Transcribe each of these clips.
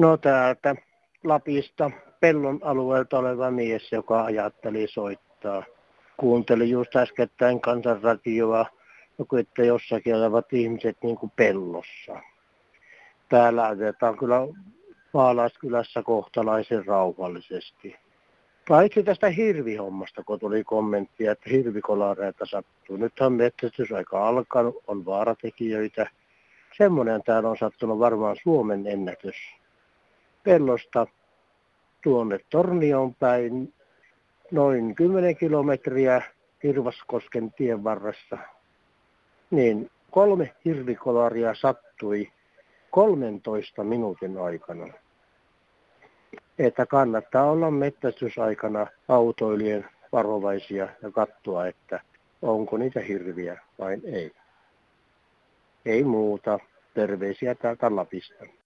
No täältä Lapista pellon alueelta oleva mies, joka ajatteli soittaa. Kuuntelin just äskettäin kansanradioa, joku, että jossakin olevat ihmiset niin kuin pellossa. Täällä ajetaan kyllä Maalaiskylässä kohtalaisen rauhallisesti. Paitsi tästä hirvihommasta, kun tuli kommenttia, että hirvikolareita sattuu. Nythän metsästysaika alkanut, on vaaratekijöitä. Semmoinen täällä on sattunut varmaan Suomen ennätys. Pellosta tuonne Tornioon päin noin 10 kilometriä Hirvaskosken tien varressa. Niin kolme hirvikolaria sattui 13 minuutin aikana. Että kannattaa olla metsästysaikana autoilien varovaisia ja katsoa, että onko niitä hirviä vai ei. Ei muuta. Terveisiä täältä Lapista.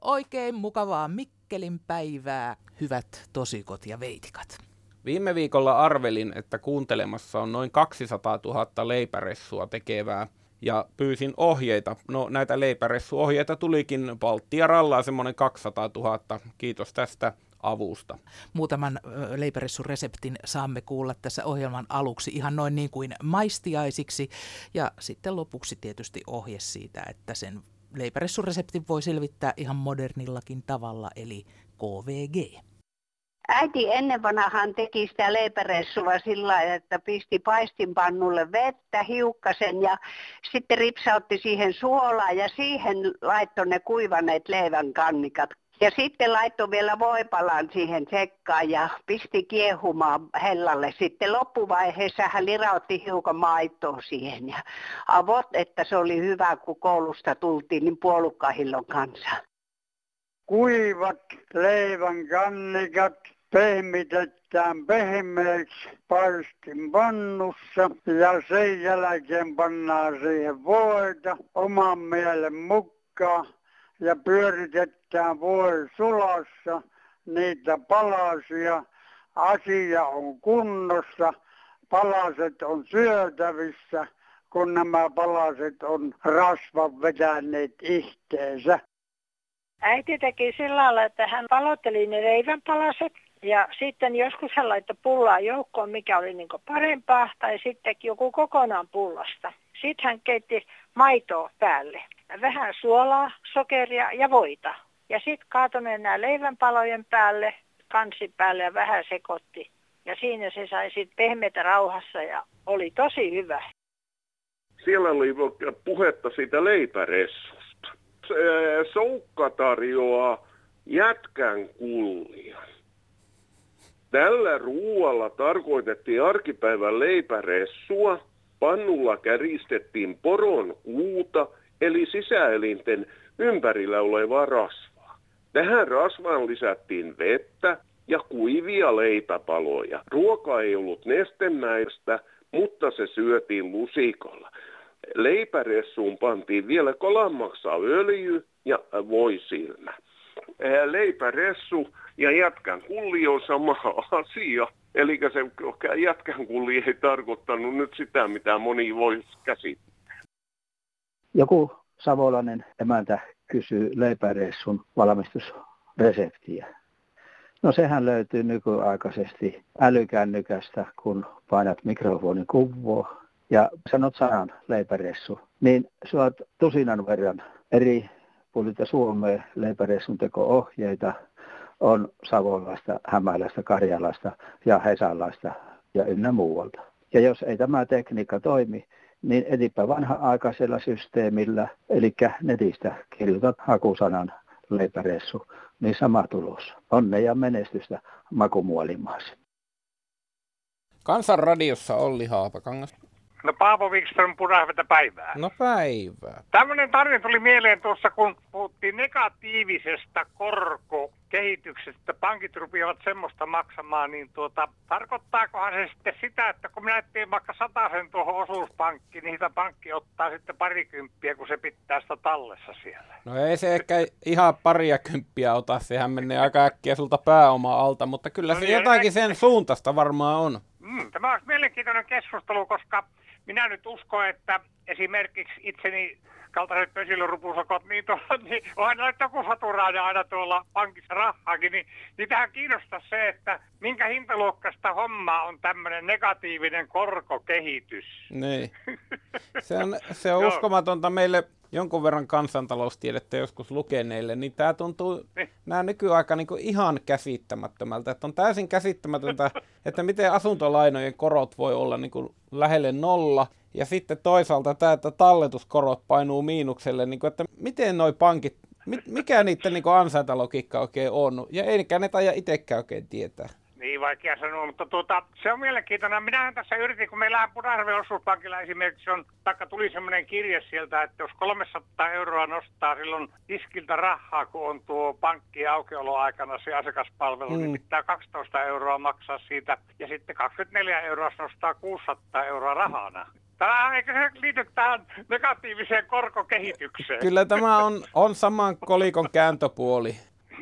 Oikein mukavaa Mikkelin päivää, hyvät tosikot ja veitikat. Viime viikolla arvelin, että kuuntelemassa on noin 200 000 leipäressua tekevää ja pyysin ohjeita. No näitä leipäressuohjeita tulikin Baltia Rallaa semmoinen 200 000. Kiitos tästä avusta. Muutaman leipäressun reseptin saamme kuulla tässä ohjelman aluksi ihan noin niin kuin maistiaisiksi. Ja sitten lopuksi tietysti ohje siitä, että sen leipäressureseptin voi selvittää ihan modernillakin tavalla, eli KVG. Äiti ennen vanhaan teki sitä leipäressua sillä lailla, että pisti paistinpannulle vettä hiukkasen ja sitten ripsautti siihen suolaa ja siihen laittoi ne kuivaneet leivän kannikat. Ja sitten laittoi vielä voipalan siihen sekkaan ja pisti kiehumaan hellalle. Sitten loppuvaiheessa hän lirautti hiukan maitoa siihen ja avot, että se oli hyvä, kun koulusta tultiin, niin puolukkahillon kanssa. Kuivat leivän kannikat pehmitetään pehmeäksi paistin pannussa ja sen jälkeen pannaan siihen voita oman mielen mukaan ja pyöritetään voi sulassa niitä palasia. Asia on kunnossa, palaset on syötävissä, kun nämä palaset on rasvan vetäneet ihteensä. Äiti teki sillä lailla, että hän palotteli ne leivänpalaset ja sitten joskus hän laittoi pullaa joukkoon, mikä oli niin parempaa, tai sitten joku kokonaan pullasta. Sitten hän keitti maitoa päälle, vähän suolaa, sokeria ja voita. Ja sitten kaatoi nämä leivänpalojen päälle, kansi päälle ja vähän sekoitti. Ja siinä se sai sitten pehmeitä rauhassa ja oli tosi hyvä. Siellä oli puhetta siitä leipäressusta. Soukka tarjoaa jätkän kullia. Tällä ruualla tarkoitettiin arkipäivän leipäressua, pannulla käristettiin poron kuuta, eli sisäelinten ympärillä olevaa rasvaa. Tähän rasvaan lisättiin vettä ja kuivia leipäpaloja. Ruoka ei ollut nestemäistä, mutta se syötiin lusikalla. Leipäressuun pantiin vielä kolammaksa öljy ja voisilmä. Leipäressu ja jätkän kulli on sama asia. Eli se jätkän kulli ei tarkoittanut nyt sitä, mitä moni voisi käsittää. Joku savolainen emäntä kysyy leipäreissun valmistusreseptiä. No sehän löytyy nykyaikaisesti älykännykästä, kun painat mikrofonin kuvua ja sanot sanan leipäressu, niin saat tusinan verran eri puolilta Suomeen leipäressun teko-ohjeita on Savolaista, Hämälästä, Karjalasta ja Hesalaista ja ynnä muualta. Ja jos ei tämä tekniikka toimi, niin etipä vanha-aikaisella systeemillä, eli netistä kirjoitat hakusanan leipäressu, niin sama tulos. Onnea ja menestystä makumuolimaasi. Kansanradiossa Olli Haapakangas. No Paavo Wikström, punahvetä päivää. No päivää. Tämmöinen tarina tuli mieleen tuossa, kun puhuttiin negatiivisesta korkokehityksestä. Pankit rupiavat semmoista maksamaan, niin tuota, tarkoittaakohan se sitten sitä, että kun minä teen vaikka sen tuohon osuuspankkiin, niin sitä pankki ottaa sitten parikymppiä, kun se pitää sitä tallessa siellä. No ei se ehkä ihan paria kymppiä ota, sehän menee aika äkkiä sulta pääoma alta, mutta kyllä no se niin, jotakin sen suuntaista varmaan on. Mm, tämä on mielenkiintoinen keskustelu, koska minä nyt uskon, että esimerkiksi itseni kaltaiset pesilorupusokot, niin, tuolla, niin onhan näitä joku saturaaja aina tuolla pankissa rahaakin, niin niitähän kiinnostaa se, että minkä hintaluokkaista hommaa on tämmöinen negatiivinen korkokehitys. Niin. Se on, se on uskomatonta meille jonkun verran kansantaloustiedettä joskus lukeneille, niin tämä tuntuu niin. nämä nykyaika niin kuin ihan käsittämättömältä. Että on täysin käsittämätöntä, että miten asuntolainojen korot voi olla niin kuin lähelle nolla, ja sitten toisaalta tämä, että talletuskorot painuu miinukselle, niin kuin, että miten noi pankit, mikä niiden niin ansaintalogiikka oikein on, ja eikä ne taida itsekään oikein tietää. Niin vaikea sanoa, mutta tuota, se on mielenkiintoinen. Minähän tässä yritin, kun meillä Punaharven osuuspankilla esimerkiksi on, taikka tuli semmoinen kirje sieltä, että jos 300 euroa nostaa silloin iskiltä rahaa, kun on tuo pankki aukioloaikana se asiakaspalvelu, niin mm. niin pitää 12 euroa maksaa siitä. Ja sitten 24 euroa nostaa 600 euroa rahana. Tämä eikö se liity tähän negatiiviseen korkokehitykseen? Kyllä tämä on, on saman kolikon kääntöpuoli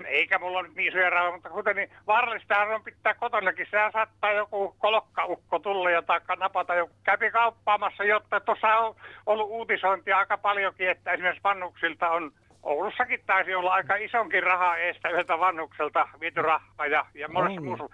eikä mulla nyt niin isoja rahoja, mutta kuten niin vaarallistahan on pitää kotonakin. Sehän saattaa joku kolokkaukko tulla ja taikka napata joku. Kävi kauppaamassa, jotta tuossa on ollut uutisointia aika paljonkin, että esimerkiksi vannuksilta on Oulussakin taisi olla aika isonkin rahaa eestä yhdeltä vannukselta viety rahaa ja, ja monessa muussa.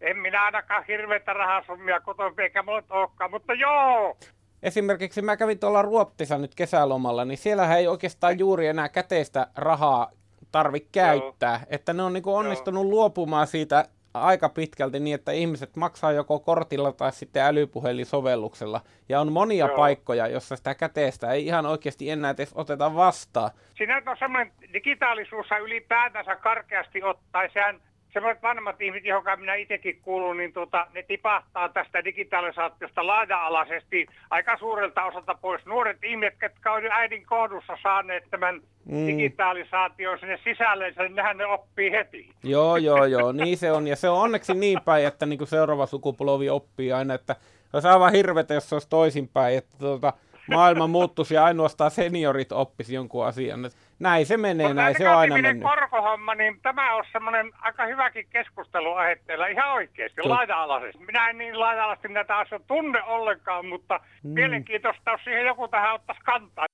En minä ainakaan hirveätä rahasummia koton, eikä mulla olekaan, mutta joo, Esimerkiksi mä kävin tuolla Ruottissa nyt kesälomalla, niin siellä ei oikeastaan juuri enää käteistä rahaa tarvitse käyttää. Joo. Että ne on niin onnistunut Joo. luopumaan siitä aika pitkälti niin, että ihmiset maksaa joko kortilla tai sitten älypuhelinsovelluksella. Ja on monia Joo. paikkoja, jossa sitä käteistä ei ihan oikeasti enää edes oteta vastaan. Siinä on semmoinen digitaalisuus ylipäätänsä karkeasti ottaen. Sehän semmoiset vanhemmat ihmiset, johon minä itsekin kuulun, niin tuota, ne tipahtaa tästä digitalisaatiosta laaja-alaisesti aika suurelta osalta pois. Nuoret ihmiset, jotka on äidin kohdussa saaneet tämän mm. digitalisaation sinne sisälle, niin nehän ne oppii heti. Joo, joo, joo, niin se on. Ja se on onneksi niin päin, että niin kuin seuraava sukupolvi oppii aina, että se on aivan hirvetä, jos se olisi toisinpäin, että tuota, maailma muuttuisi ja ainoastaan seniorit oppisi jonkun asian. Näin se menee, Mutta näin se on aina mennyt. korkohomma, niin tämä on semmoinen aika hyväkin keskustelu ahetteella ihan oikeasti, Tot... laaja-alaisesti. Minä en niin laaja-alaisesti näitä asioita tunne ollenkaan, mutta mm. mielenkiintoista, jos siihen joku tähän ottaisi kantaa.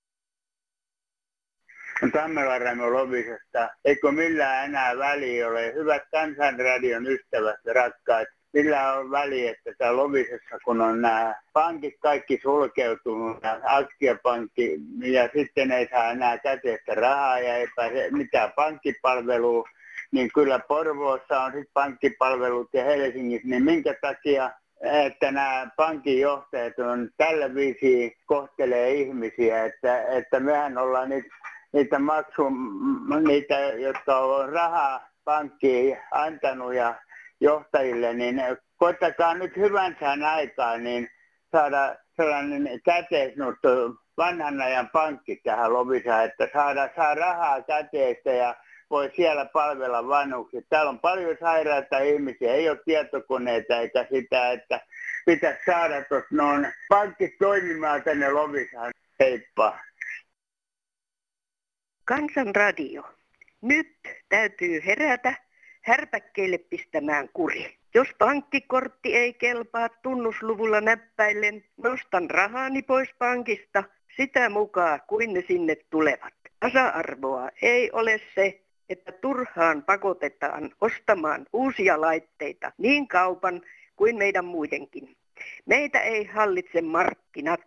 Tammelaramo Lovisesta. Eikö millään enää väliä ole? Hyvät kansanradion ystävät ja rakkaat sillä on väliä, että täällä Lovisessa, kun on nämä pankit kaikki sulkeutunut, Askiapankki, ja sitten ei saa enää käteistä rahaa ja ei pääse mitään pankkipalvelua, niin kyllä Porvoossa on sitten pankkipalvelut ja Helsingissä, niin minkä takia että nämä pankinjohtajat on tällä viisi kohtelee ihmisiä, että, että mehän ollaan niitä, niitä maksu, niitä, jotka on rahaa pankkiin antanut ja johtajille, niin koittakaa nyt hyvän sään aikaa, niin saada sellainen käteisnuttu vanhan ajan pankki tähän Lovisaan, että saada, saa rahaa käteistä ja voi siellä palvella vanhukset. Täällä on paljon sairaita ihmisiä, ei ole tietokoneita eikä sitä, että pitäisi saada tuossa noin pankki toimimaan tänne Lovisaan. Heippa. Kansanradio. Nyt täytyy herätä härpäkkeille pistämään kuri. Jos pankkikortti ei kelpaa tunnusluvulla näppäillen, nostan rahani pois pankista sitä mukaan, kuin ne sinne tulevat. Tasa-arvoa ei ole se, että turhaan pakotetaan ostamaan uusia laitteita niin kaupan kuin meidän muidenkin. Meitä ei hallitse markkinat,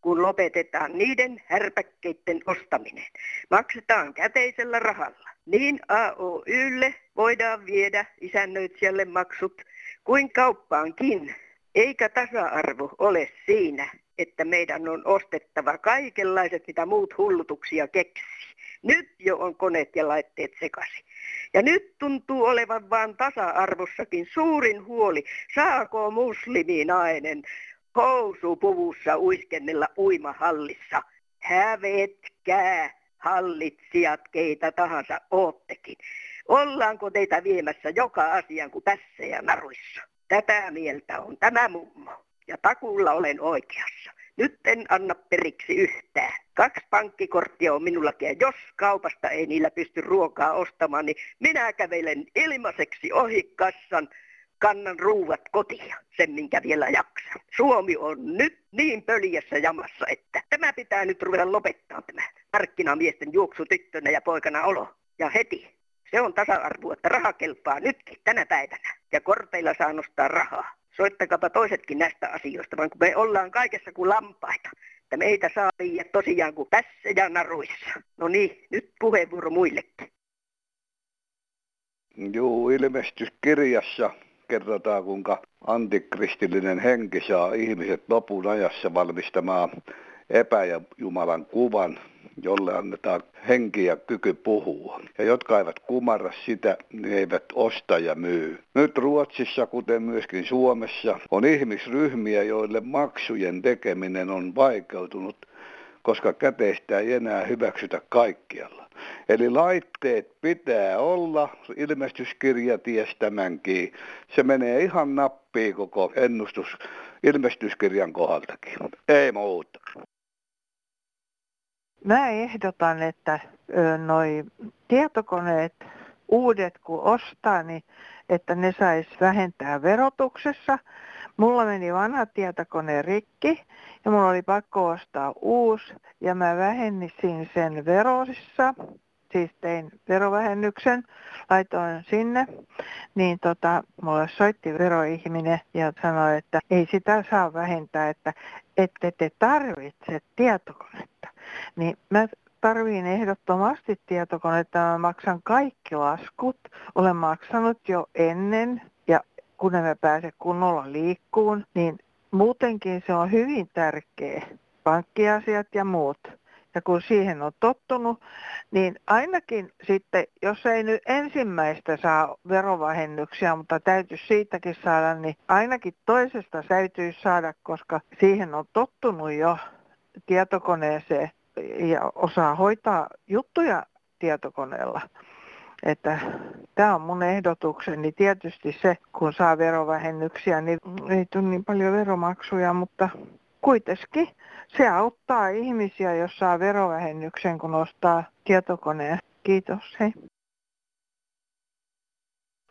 kun lopetetaan niiden härpäkkeiden ostaminen. Maksetaan käteisellä rahalla. Niin AOYlle voidaan viedä isännöitsijälle maksut kuin kauppaankin. Eikä tasa-arvo ole siinä, että meidän on ostettava kaikenlaiset, mitä muut hullutuksia keksii. Nyt jo on koneet ja laitteet sekaisin. Ja nyt tuntuu olevan vain tasa-arvossakin suurin huoli, saako musliminainen housupuvussa uiskennella uimahallissa. Hävetkää, hallitsijat, keitä tahansa oottekin. Ollaanko teitä viemässä joka asian kuin pässejä naruissa? Tätä mieltä on tämä mummo. Ja takulla olen oikeassa. Nyt en anna periksi yhtään. Kaksi pankkikorttia on minullakin ja jos kaupasta ei niillä pysty ruokaa ostamaan, niin minä kävelen ilmaiseksi ohi kassan kannan ruuvat kotia, sen minkä vielä jaksan. Suomi on nyt niin pöljässä jamassa, että tämä pitää nyt ruveta lopettaa tämä markkinamiesten juoksu tyttönä ja poikana olo. Ja heti. Se on tasa-arvo, että raha kelpaa nytkin tänä päivänä. Ja korteilla saa nostaa rahaa. Soittakapa toisetkin näistä asioista, vaan kun me ollaan kaikessa kuin lampaita. Että meitä saa liian tosiaan kuin tässä ja naruissa. No niin, nyt puheenvuoro muillekin. Joo, ilmestyskirjassa kerrotaan, kuinka antikristillinen henki saa ihmiset lopun ajassa valmistamaan epäjumalan kuvan, jolle annetaan henki ja kyky puhua. Ja jotka eivät kumarra sitä, niin eivät osta ja myy. Nyt Ruotsissa, kuten myöskin Suomessa, on ihmisryhmiä, joille maksujen tekeminen on vaikeutunut, koska käteistä ei enää hyväksytä kaikkialla. Eli laitteet pitää olla, ilmestyskirja ties tämänkin. Se menee ihan nappiin koko ennustus ilmestyskirjan kohdaltakin. Ei muuta. Mä ehdotan, että noi tietokoneet uudet kun ostaa, niin että ne sais vähentää verotuksessa. Mulla meni vanha tietokone rikki ja mulla oli pakko ostaa uusi ja mä vähennisin sen verosissa. Siis tein verovähennyksen, laitoin sinne, niin tota, mulle soitti veroihminen ja sanoi, että ei sitä saa vähentää, että ette te tarvitse tietokonetta. Niin mä tarviin ehdottomasti tietokonetta. Mä maksan kaikki laskut. Olen maksanut jo ennen kun emme pääse kunnolla liikkuun, niin muutenkin se on hyvin tärkeä. Pankkiasiat ja muut. Ja kun siihen on tottunut, niin ainakin sitten, jos ei nyt ensimmäistä saa verovähennyksiä, mutta täytyy siitäkin saada, niin ainakin toisesta täytyy saada, koska siihen on tottunut jo tietokoneeseen ja osaa hoitaa juttuja tietokoneella. Että tämä on mun ehdotukseni. Tietysti se, kun saa verovähennyksiä, niin ei tule niin paljon veromaksuja, mutta kuitenkin se auttaa ihmisiä, jos saa verovähennyksen, kun ostaa tietokoneen. Kiitos, hei.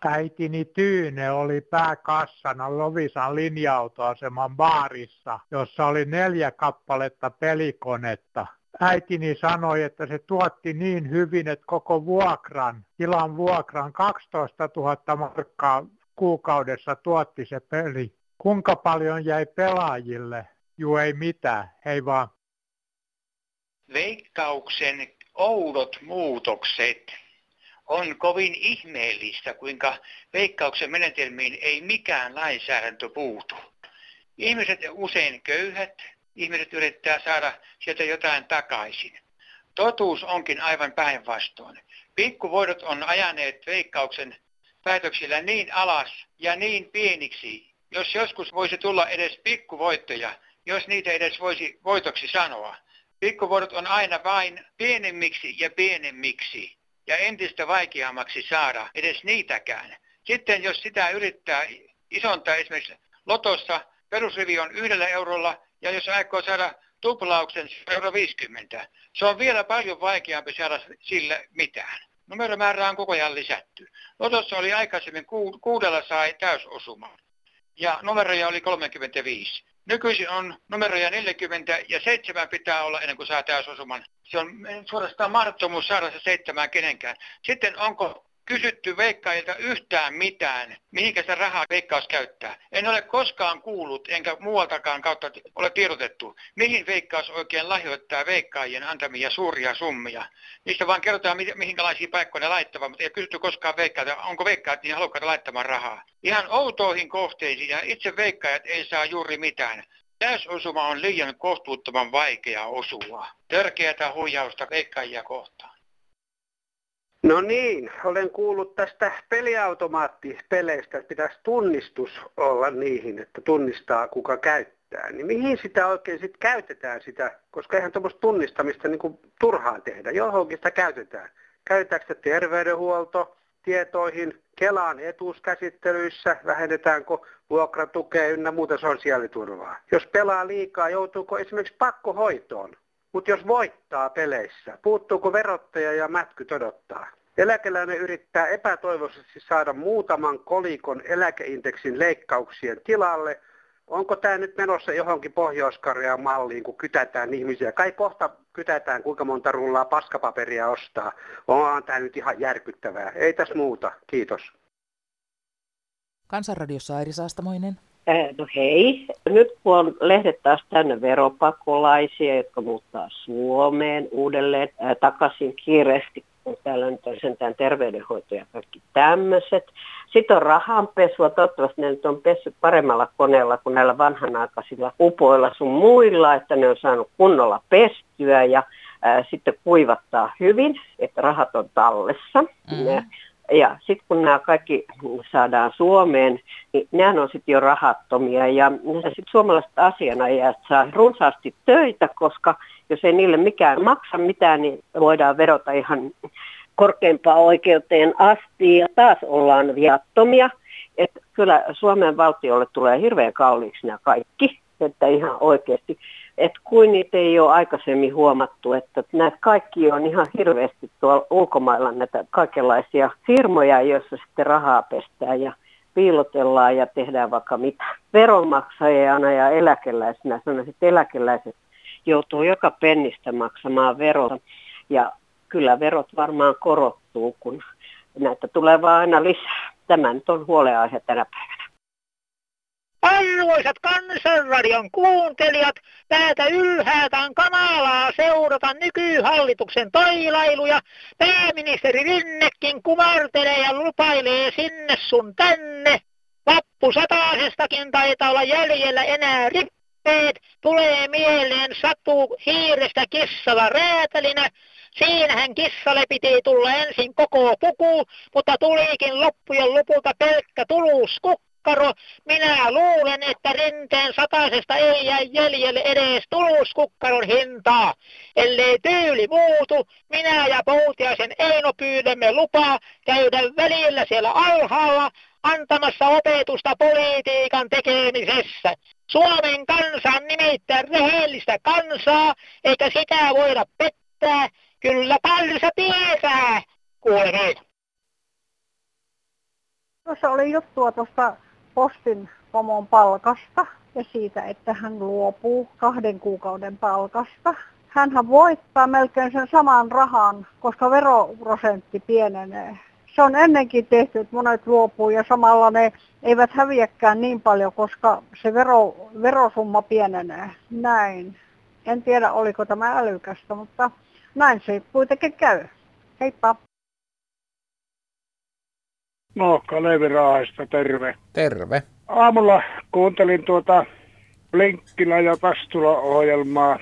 Äitini Tyyne oli pääkassana Lovisan linja-autoaseman baarissa, jossa oli neljä kappaletta pelikonetta äitini sanoi, että se tuotti niin hyvin, että koko vuokran, tilan vuokran 12 000 markkaa kuukaudessa tuotti se peli. Kuinka paljon jäi pelaajille? Juu ei mitään, hei vaan. Veikkauksen oudot muutokset on kovin ihmeellistä, kuinka veikkauksen menetelmiin ei mikään lainsäädäntö puutu. Ihmiset usein köyhät, ihmiset yrittää saada sieltä jotain takaisin. Totuus onkin aivan päinvastoin. Pikkuvoidot on ajaneet veikkauksen päätöksillä niin alas ja niin pieniksi, jos joskus voisi tulla edes pikkuvoittoja, jos niitä edes voisi voitoksi sanoa. Pikkuvoidot on aina vain pienemmiksi ja pienemmiksi ja entistä vaikeammaksi saada edes niitäkään. Sitten jos sitä yrittää isontaa esimerkiksi lotossa, perusrivi on yhdellä eurolla ja jos aikoo saada tuplauksen, se on 50. Se on vielä paljon vaikeampi saada sille mitään. Numeromäärä on koko ajan lisätty. Lotossa oli aikaisemmin kuudella sai täysosuma ja numeroja oli 35. Nykyisin on numeroja 40 ja 7 pitää olla ennen kuin saa täysosuman. Se on suorastaan mahdottomuus saada se seitsemään kenenkään. Sitten onko kysytty veikkaajilta yhtään mitään, mihinkä se rahaa veikkaus käyttää. En ole koskaan kuullut, enkä muualtakaan kautta ole tiedotettu, mihin veikkaus oikein lahjoittaa veikkaajien antamia suuria summia. Niistä vaan kerrotaan, mihinkälaisia paikkoja ne laittavat, mutta ei kysytty koskaan veikkaajilta, onko veikkaat niin halukkaita laittamaan rahaa. Ihan outoihin kohteisiin ja itse veikkaajat ei saa juuri mitään. Täysosuma on liian kohtuuttoman vaikea osua. Törkeätä huijausta veikkaajia kohtaan. No niin, olen kuullut tästä peliautomaattipeleistä, että pitäisi tunnistus olla niihin, että tunnistaa kuka käyttää. Niin mihin sitä oikein sitten käytetään sitä, koska eihän tuommoista tunnistamista niin kuin turhaan tehdä, johonkin sitä käytetään. Käytetäänkö sitä terveydenhuolto, tietoihin, Kelaan etuuskäsittelyissä, vähennetäänkö vuokratukea ynnä muuta sosiaaliturvaa. Jos pelaa liikaa, joutuuko esimerkiksi pakkohoitoon? Mutta jos voittaa peleissä, puuttuuko verottaja ja mätky odottaa? Eläkeläinen yrittää epätoivoisesti saada muutaman kolikon eläkeindeksin leikkauksien tilalle. Onko tämä nyt menossa johonkin pohjois malliin, kun kytätään ihmisiä? Kai kohta kytätään, kuinka monta rullaa paskapaperia ostaa. Onhan tämä nyt ihan järkyttävää. Ei tässä muuta. Kiitos. Kansanradiossa Airi Saastamoinen. No hei, nyt kun on lehdet taas tänne veropakolaisia, jotka muuttaa Suomeen uudelleen ää, takaisin kiireesti, kun täällä nyt on sentään terveydenhoito ja kaikki tämmöiset. Sitten on rahanpesua, toivottavasti ne nyt on pessyt paremmalla koneella kuin näillä vanhanaikaisilla upoilla sun muilla, että ne on saanut kunnolla pestyä ja ää, sitten kuivattaa hyvin, että rahat on tallessa. Mm-hmm. Ja sitten kun nämä kaikki saadaan Suomeen, niin nehän on sitten jo rahattomia. Ja sitten suomalaiset asianajat saa runsaasti töitä, koska jos ei niille mikään maksa mitään, niin voidaan verota ihan korkeimpaan oikeuteen asti ja taas ollaan viattomia. Että kyllä Suomen valtiolle tulee hirveän kalliiksi nämä kaikki, että ihan oikeasti että kuin niitä ei ole aikaisemmin huomattu, että näitä kaikki on ihan hirveästi tuolla ulkomailla näitä kaikenlaisia firmoja, joissa sitten rahaa pestään ja piilotellaan ja tehdään vaikka mitä. Veronmaksajana ja eläkeläisenä sanoisin, että eläkeläiset joutuu joka pennistä maksamaan verota ja kyllä verot varmaan korottuu, kun näitä tulee vaan aina lisää. Tämä nyt on huoleaihe tänä päivänä. Arvoisat kansanradion kuuntelijat, täältä ylhäältä on kamalaa seurata nykyhallituksen toilailuja. Pääministeri Rinnekin kumartelee ja lupailee sinne sun tänne. Vappusataasestakin taitaa olla jäljellä enää rippeet. Tulee mieleen satu hiirestä kissalla räätälinä. Siinähän kissalle piti tulla ensin koko puku, mutta tulikin loppujen lopulta pelkkä tuluskukka kukkaro. Minä luulen, että rinteen satasesta ei jää jäljelle edes tuluskukkaron hintaa. Ellei tyyli muutu, minä ja Poutiaisen Eino pyydämme lupaa käydä välillä siellä alhaalla antamassa opetusta politiikan tekemisessä. Suomen kansa on nimittäin rehellistä kansaa, eikä sitä voida pettää. Kyllä kansa tietää. Kuulemiin. Tuossa oli juttua tuosta postin pomon palkasta ja siitä, että hän luopuu kahden kuukauden palkasta. Hänhän voittaa melkein sen saman rahan, koska veroprosentti pienenee. Se on ennenkin tehty, että monet luopuu ja samalla ne eivät häviäkään niin paljon, koska se vero, verosumma pienenee. Näin. En tiedä, oliko tämä älykästä, mutta näin se kuitenkin käy. Heippa! No, Kalevi Raahesta, terve. Terve. Aamulla kuuntelin tuota Blinkkilä ja Pastula-ohjelmaa,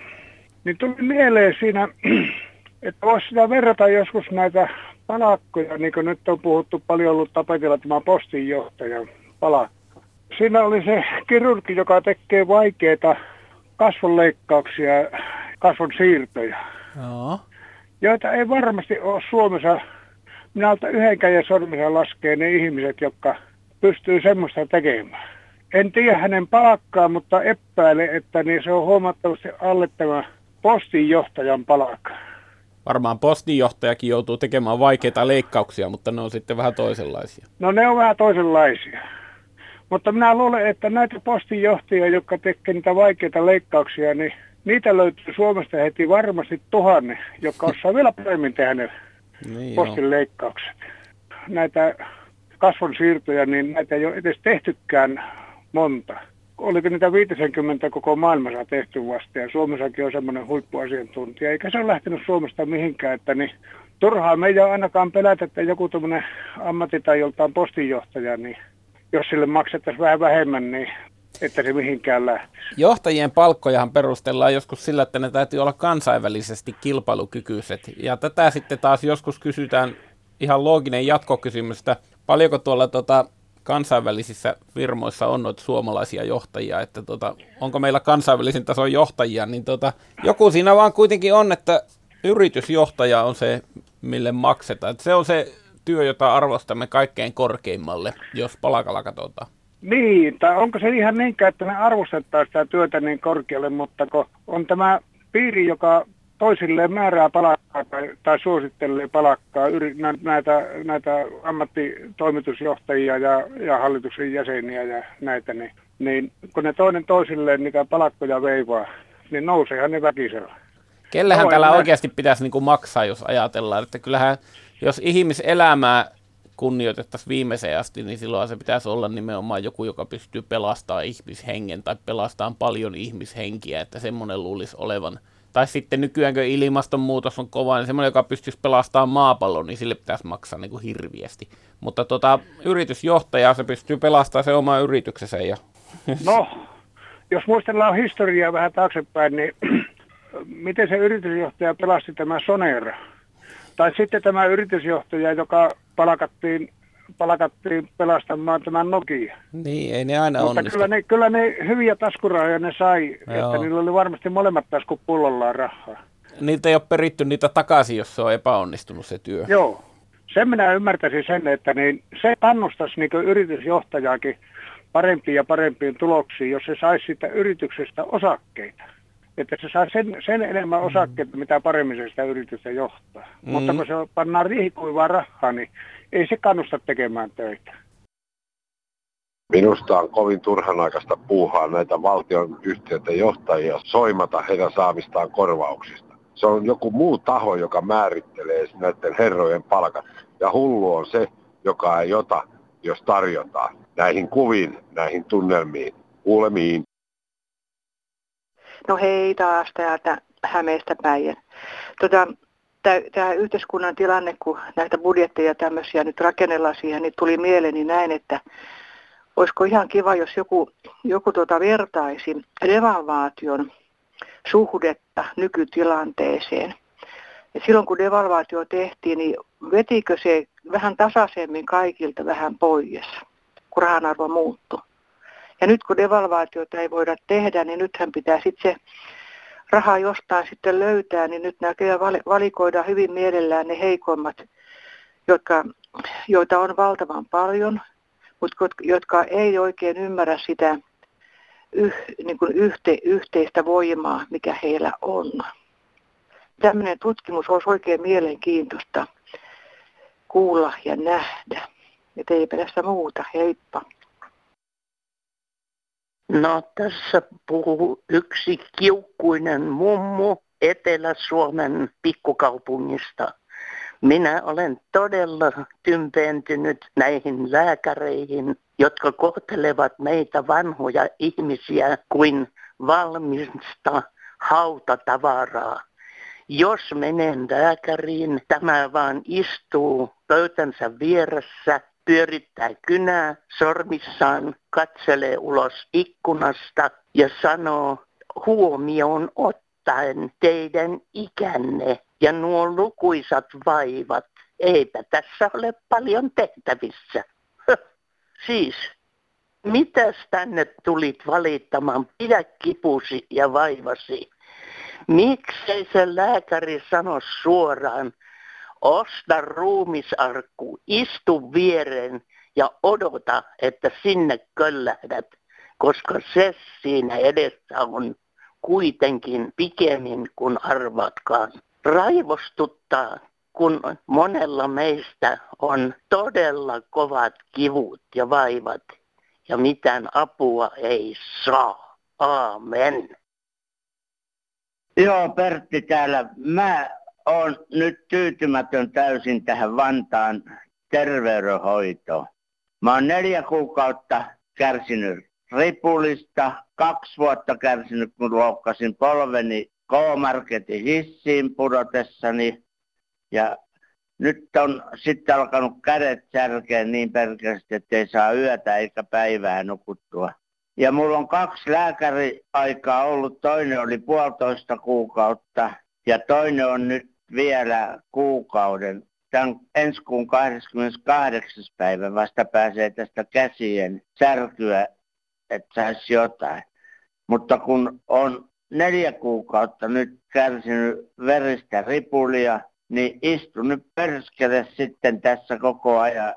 niin tuli mieleen siinä, että voisi sitä verrata joskus näitä palakkoja, niin kuin nyt on puhuttu paljon ollut tapetilla tämä postinjohtajan palakka. Siinä oli se kirurgi, joka tekee vaikeita kasvonleikkauksia, kasvon siirtoja, Joo. joita ei varmasti ole Suomessa minä otan yhden käden sormisen laskee ne ihmiset, jotka pystyy semmoista tekemään. En tiedä hänen palkkaa, mutta epäile, että niin se on huomattavasti alle tämä postinjohtajan palkka. Varmaan postinjohtajakin joutuu tekemään vaikeita leikkauksia, mutta ne on sitten vähän toisenlaisia. No ne on vähän toisenlaisia. Mutta minä luulen, että näitä postinjohtajia, jotka tekevät niitä vaikeita leikkauksia, niin niitä löytyy Suomesta heti varmasti tuhanne, jotka osaa vielä paremmin tehdä ne niin postin leikkaukset. Näitä kasvon siirtoja, niin näitä ei ole edes tehtykään monta. Oliko niitä 50 koko maailmassa tehty vasta ja Suomessakin on semmoinen huippuasiantuntija. Eikä se ole lähtenyt Suomesta mihinkään, että niin turhaa meidän on ainakaan pelätä, että joku tämmöinen ammattitajoltaan postinjohtaja, niin jos sille maksettaisiin vähän vähemmän, niin että se mihinkään lähtisi. Johtajien palkkojahan perustellaan joskus sillä, että ne täytyy olla kansainvälisesti kilpailukykyiset. Ja tätä sitten taas joskus kysytään ihan looginen jatkokysymys, että paljonko tuolla tota, kansainvälisissä firmoissa on noita suomalaisia johtajia, että tota, onko meillä kansainvälisen tason johtajia, niin tota, joku siinä vaan kuitenkin on, että yritysjohtaja on se, mille maksetaan. Että se on se työ, jota arvostamme kaikkein korkeimmalle, jos palakalla katsotaan. Niin, tai onko se ihan niinkään, että me arvostetaan sitä työtä niin korkealle, mutta kun on tämä piiri, joka toisilleen määrää palakkaa tai, tai suosittelee palakkaa yri, näitä, näitä ammattitoimitusjohtajia ja, ja hallituksen jäseniä ja näitä, niin, niin kun ne toinen toisilleen niitä palakkoja veivaa, niin nouseehan ne väkisellä. Kellähän no, tällä mä... oikeasti pitäisi niin kuin maksaa, jos ajatellaan, että kyllähän jos ihmiselämää kunnioitettaisiin viimeiseen asti, niin silloin se pitäisi olla nimenomaan joku, joka pystyy pelastamaan ihmishengen tai pelastamaan paljon ihmishenkiä, että semmoinen luulisi olevan. Tai sitten nykyään, kun ilmastonmuutos on kova, niin semmoinen, joka pystyisi pelastamaan maapallon, niin sille pitäisi maksaa niin kuin hirviästi. Mutta tota, yritysjohtaja, se pystyy pelastamaan se oma yrityksensä. Ja... No, jos muistellaan historiaa vähän taaksepäin, niin miten se yritysjohtaja pelasti tämä Sonera? Tai sitten tämä yritysjohtaja, joka palkattiin, palkattiin pelastamaan tämän Nokia. Niin, ei ne aina Mutta onnistu. kyllä ne, kyllä ne hyviä taskurahoja ne sai, Joo. että niillä oli varmasti molemmat taskut pullollaan rahaa. Niitä ei ole peritty niitä takaisin, jos se on epäonnistunut se työ. Joo. Sen minä ymmärtäisin sen, että niin se kannustaisi niin yritysjohtajaakin parempiin ja parempiin tuloksiin, jos se saisi siitä yrityksestä osakkeita että se saa sen, sen enemmän osakkeita, mm. mitä paremmin se sitä yritystä johtaa. Mm. Mutta kun se pannaan riihikuivaa rahaa, niin ei se kannusta tekemään töitä. Minusta on kovin turhanaikaista puuhaa näitä valtion yhtiöiden johtajia soimata heidän saamistaan korvauksista. Se on joku muu taho, joka määrittelee näiden herrojen palkat. Ja hullu on se, joka ei ota, jos tarjotaan näihin kuviin, näihin tunnelmiin, kuulemiin. No hei taas täältä Hämeestä päin. Tota, tämä yhteiskunnan tilanne, kun näitä budjetteja tämmöisiä nyt rakennellaan siihen, niin tuli mieleeni näin, että olisiko ihan kiva, jos joku, joku tota vertaisi devalvaation suhdetta nykytilanteeseen. Et silloin kun devalvaatio tehtiin, niin vetikö se vähän tasaisemmin kaikilta vähän pois, kun rahan arvo muuttui. Ja nyt kun devalvaatiota ei voida tehdä, niin nythän pitää sitten se raha jostain sitten löytää, niin nyt näköjään valikoidaan hyvin mielellään ne heikoimmat, jotka, joita on valtavan paljon, mutta jotka ei oikein ymmärrä sitä yh, niin kuin yhte, yhteistä voimaa, mikä heillä on. Tämmöinen tutkimus olisi oikein mielenkiintoista kuulla ja nähdä. Että ei perässä muuta. Heippa. No tässä puhuu yksi kiukkuinen mummu Etelä-Suomen pikkukaupungista. Minä olen todella tympeentynyt näihin lääkäreihin, jotka kohtelevat meitä vanhoja ihmisiä kuin valmista hautatavaraa. Jos menen lääkäriin, tämä vaan istuu pöytänsä vieressä pyörittää kynää sormissaan, katselee ulos ikkunasta ja sanoo huomioon ottaen teidän ikänne ja nuo lukuisat vaivat. Eipä tässä ole paljon tehtävissä. siis, mitäs tänne tulit valittamaan? Pidä kipusi ja vaivasi. Miksei se lääkäri sano suoraan, osta ruumisarkku, istu viereen ja odota, että sinne köllähdät, koska se siinä edessä on kuitenkin pikemmin kuin arvatkaan. Raivostuttaa, kun monella meistä on todella kovat kivut ja vaivat ja mitään apua ei saa. Aamen. Joo, Pertti täällä. Mä olen nyt tyytymätön täysin tähän Vantaan terveydenhoitoon. Mä oon neljä kuukautta kärsinyt ripulista, kaksi vuotta kärsinyt, kun loukkasin polveni K-Marketin hissiin pudotessani. Ja nyt on sitten alkanut kädet särkeä niin perkeästi, että ei saa yötä eikä päivää nukuttua. Ja mulla on kaksi lääkäriaikaa ollut, toinen oli puolitoista kuukautta ja toinen on nyt vielä kuukauden. Tämän ensi kuun 28. päivä vasta pääsee tästä käsien särkyä, että saisi jotain. Mutta kun on neljä kuukautta nyt kärsinyt veristä ripulia, niin istun nyt perskele sitten tässä koko ajan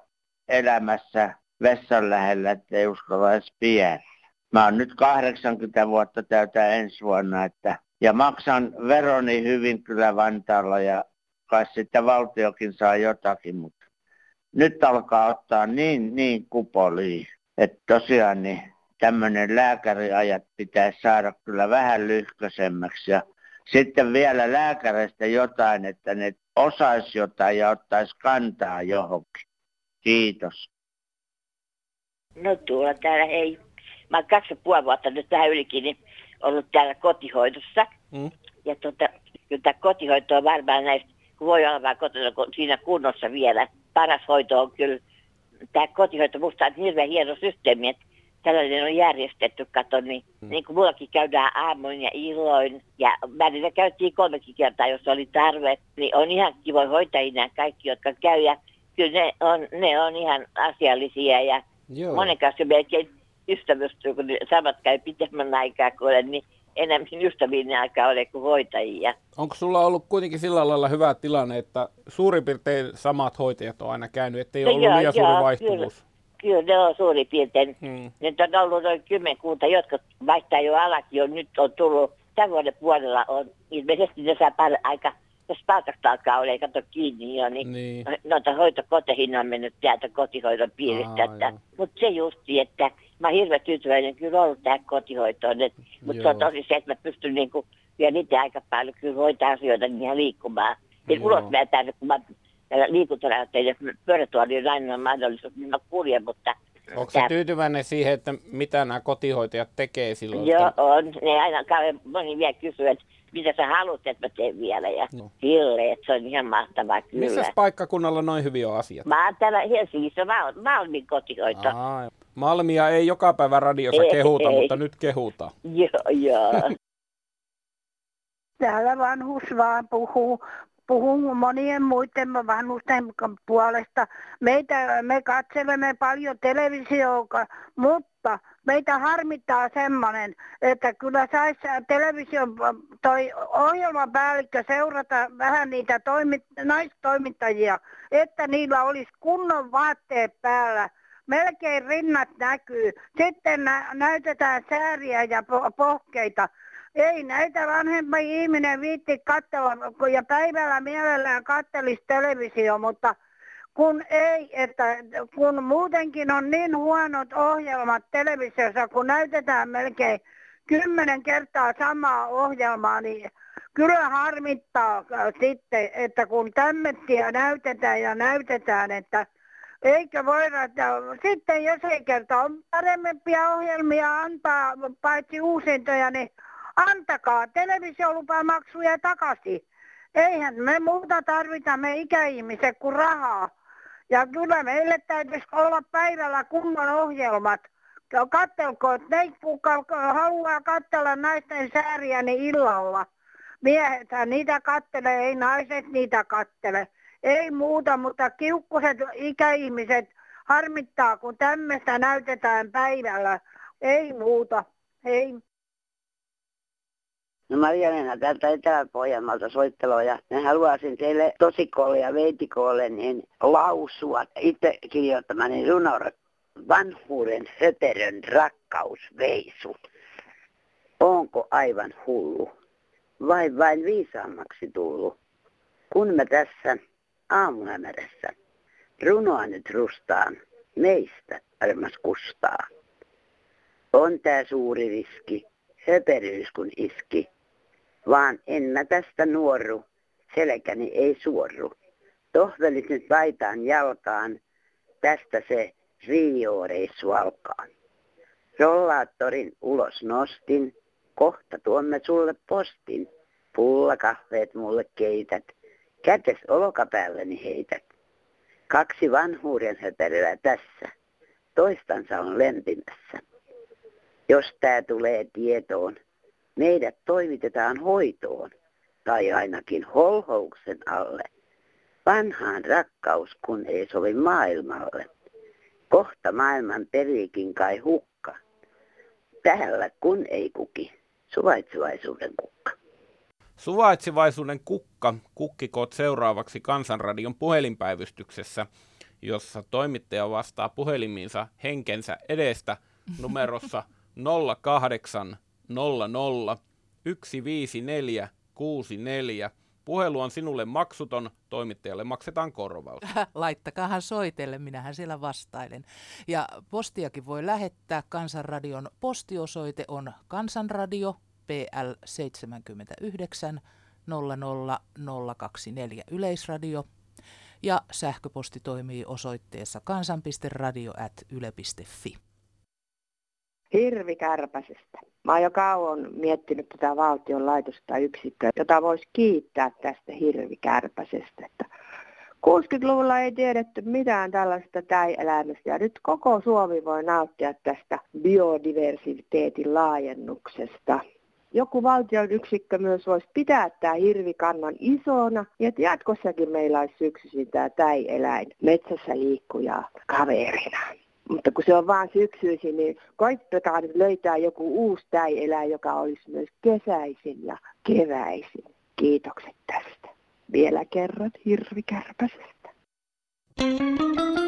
elämässä vessan lähellä, ettei uskalla edes piellä. Mä oon nyt 80 vuotta täytä ensi vuonna, että Ja maksan veroni hyvin kyllä Vantaalla ja kai sitten valtiokin saa jotakin, mutta nyt alkaa ottaa niin, niin kupoliin, että tosiaan niin tämmöinen lääkäriajat pitäisi saada kyllä vähän lyhkäisemmäksi ja sitten vielä lääkäreistä jotain, että ne osaisi jotain ja ottaisi kantaa johonkin. Kiitos. No tuolla täällä hei. Mä oon kaksi puoli vuotta nyt vähän ylikin niin ollut täällä kotihoidossa. Mm. Ja tota, kyllä kotihoito on varmaan näistä, kun voi olla vaan kotona siinä kunnossa vielä. Paras hoito on kyllä, tämä kotihoito musta on hirveän hieno systeemi, että tällainen on järjestetty, kato, niin, mm. niin kuin mullakin käydään aamuin ja illoin, ja välillä käytiin kolmekin kertaa, jos oli tarve, niin on ihan kivoja hoitajina kaikki, jotka käy, ja kyllä ne on, ne on ihan asiallisia, ja Joo. monen kanssa melkein ystävystyy, kun samat käy pitemmän aikaa kuin olen, niin enemmän ystäviin aikaa ole kuin hoitajia. Onko sulla ollut kuitenkin sillä lailla hyvä tilanne, että suurin piirtein samat hoitajat on aina käynyt, ettei ole ollut joo, liian suuri vaihtuvuus? Kyllä kyllä ne on suurin piirtein. Hmm. Nyt on ollut noin kymmenkunta, jotka vaihtaa jo alakin on nyt on tullut. Tämän vuoden puolella on ilmeisesti ne saa paljon aika, jos palkasta alkaa olla, ei kato kiinni jo, niin, niin. noita hoitokoteihin on mennyt täältä kotihoidon piiristä. Mutta se justi, että mä oon hirveän tyytyväinen kyllä ollut tähän kotihoitoon. Mutta se on tosi se, että mä pystyn niinku vielä niitä aika paljon kyllä hoitaa asioita niin ihan liikkumaan. Niin ulos mä tänne, kun mä liikuntarajoitteiden pyörätuoli on aina mahdollisuus mennä kurje, mutta... Onko se tyytyväinen siihen, että mitä nämä kotihoitajat tekee silloin? Joo, että... on. Ne aina moni vielä kysyy, että mitä sä haluat, että mä teen vielä. Ja no. kyllä, että se on ihan mahtavaa kyllä. Missä paikkakunnalla noin hyvin on asiat? Mä oon täällä Helsingissä, mä oon Malmin kotihoito. Aa, Malmia ei joka päivä radiossa ei, kehuta, ei. mutta nyt kehuta. Joo, joo. Täällä vanhus vaan puhuu puhun monien muiden vanhusten puolesta. Meitä, me katselemme paljon televisiota, mutta meitä harmittaa semmoinen, että kyllä saisi television toi ohjelmapäällikkö seurata vähän niitä toimit, naistoimittajia, että niillä olisi kunnon vaatteet päällä. Melkein rinnat näkyy. Sitten nä- näytetään sääriä ja po- pohkeita ei näitä vanhempi ihminen viitti katsella, ja päivällä mielellään kattelisi televisio, mutta kun ei, että kun muutenkin on niin huonot ohjelmat televisiossa, kun näytetään melkein kymmenen kertaa samaa ohjelmaa, niin kyllä harmittaa sitten, että kun tämmöisiä näytetään ja näytetään, että eikä voida, että sitten jos ei kerta on paremmempia ohjelmia antaa, paitsi uusintoja, niin antakaa televisiolupamaksuja takaisin. Eihän me muuta tarvita me ikäihmiset kuin rahaa. Ja kyllä meille täytyisi olla päivällä kunnon ohjelmat. Kattelko, että ne, kuka haluaa katsella naisten sääriä, niin illalla. Miehethän niitä kattelee, ei naiset niitä kattele. Ei muuta, mutta kiukkuset ikäihmiset harmittaa, kun tämmöistä näytetään päivällä. Ei muuta. Ei. No Maria-Leena täältä Etelä-Pohjanmaalta soittelua ja mä haluaisin teille tosikolle ja veitikolle niin lausua itse kirjoittamani runo Vanhuuden höperön rakkausveisu. Onko aivan hullu vai vain viisaammaksi tullut? Kun mä tässä aamuhämärässä runoa nyt rustaan, meistä armas kustaa. On tää suuri riski, höperyys kun iski vaan en mä tästä nuoru, selkäni ei suoru. Tohvelit nyt laitaan jalkaan, tästä se Rio-reissu alkaa. Rollaattorin ulos nostin, kohta tuomme sulle postin. Pullakahveet mulle keität, kätes olkapäälleni heität. Kaksi vanhuuden höperöä tässä, toistansa on lempimässä. Jos tää tulee tietoon, meidät toimitetaan hoitoon tai ainakin holhouksen alle. Vanhaan rakkaus, kun ei sovi maailmalle. Kohta maailman periikin kai hukka. Täällä kun ei kuki, suvaitsevaisuuden kukka. Suvaitsevaisuuden kukka kukkikoot seuraavaksi Kansanradion puhelinpäivystyksessä, jossa toimittaja vastaa puhelimiinsa henkensä edestä numerossa 08 00 15464. Puhelu on sinulle maksuton, toimittajalle maksetaan korvaus. Laittakaahan soitelle, minähän siellä vastailen. Ja postiakin voi lähettää. Kansanradion postiosoite on Kansanradio PL 79 00024 Yleisradio. Ja sähköposti toimii osoitteessa kansan.radio.yle.fi. Hirvikärpäsestä. Mä oon jo kauan miettinyt tätä valtion laitosta yksikköä, jota voisi kiittää tästä hirvikärpäsestä. Että 60-luvulla ei tiedetty mitään tällaista täieläimestä ja nyt koko Suomi voi nauttia tästä biodiversiteetin laajennuksesta. Joku valtion yksikkö myös voisi pitää tämä hirvikannan isona ja että jatkossakin meillä olisi syksyisin tämä täieläin metsässä liikkujaa kaverina. Mutta kun se on vaan syksyisin, niin koittakaa nyt löytää joku uusi täieläin, joka olisi myös kesäisin ja keväisin. Kiitokset tästä. Vielä kerran hirvikärpäsestä. Thank.